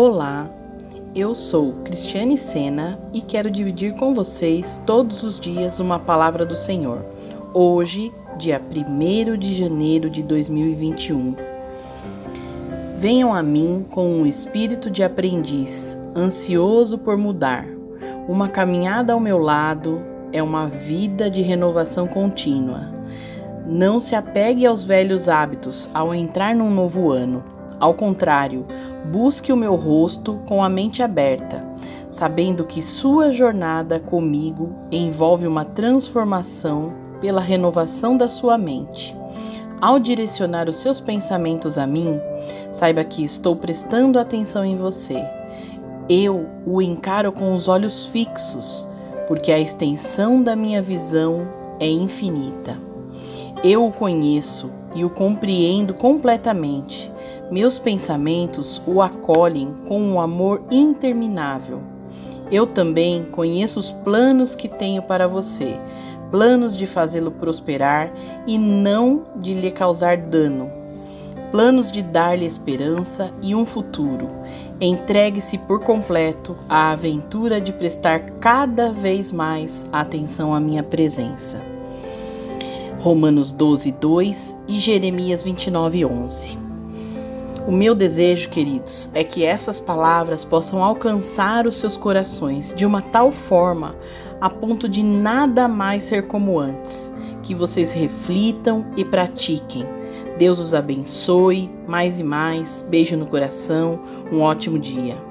Olá, eu sou Cristiane Sena e quero dividir com vocês todos os dias uma palavra do Senhor. Hoje, dia 1 de janeiro de 2021. Venham a mim com um espírito de aprendiz, ansioso por mudar. Uma caminhada ao meu lado é uma vida de renovação contínua. Não se apegue aos velhos hábitos ao entrar num novo ano. Ao contrário, busque o meu rosto com a mente aberta, sabendo que sua jornada comigo envolve uma transformação pela renovação da sua mente. Ao direcionar os seus pensamentos a mim, saiba que estou prestando atenção em você. Eu o encaro com os olhos fixos, porque a extensão da minha visão é infinita. Eu o conheço e o compreendo completamente. Meus pensamentos o acolhem com um amor interminável. Eu também conheço os planos que tenho para você, planos de fazê-lo prosperar e não de lhe causar dano, planos de dar-lhe esperança e um futuro. Entregue-se por completo à aventura de prestar cada vez mais atenção à minha presença. Romanos 12, 2 e Jeremias 29, 11. O meu desejo, queridos, é que essas palavras possam alcançar os seus corações de uma tal forma a ponto de nada mais ser como antes. Que vocês reflitam e pratiquem. Deus os abençoe mais e mais. Beijo no coração. Um ótimo dia.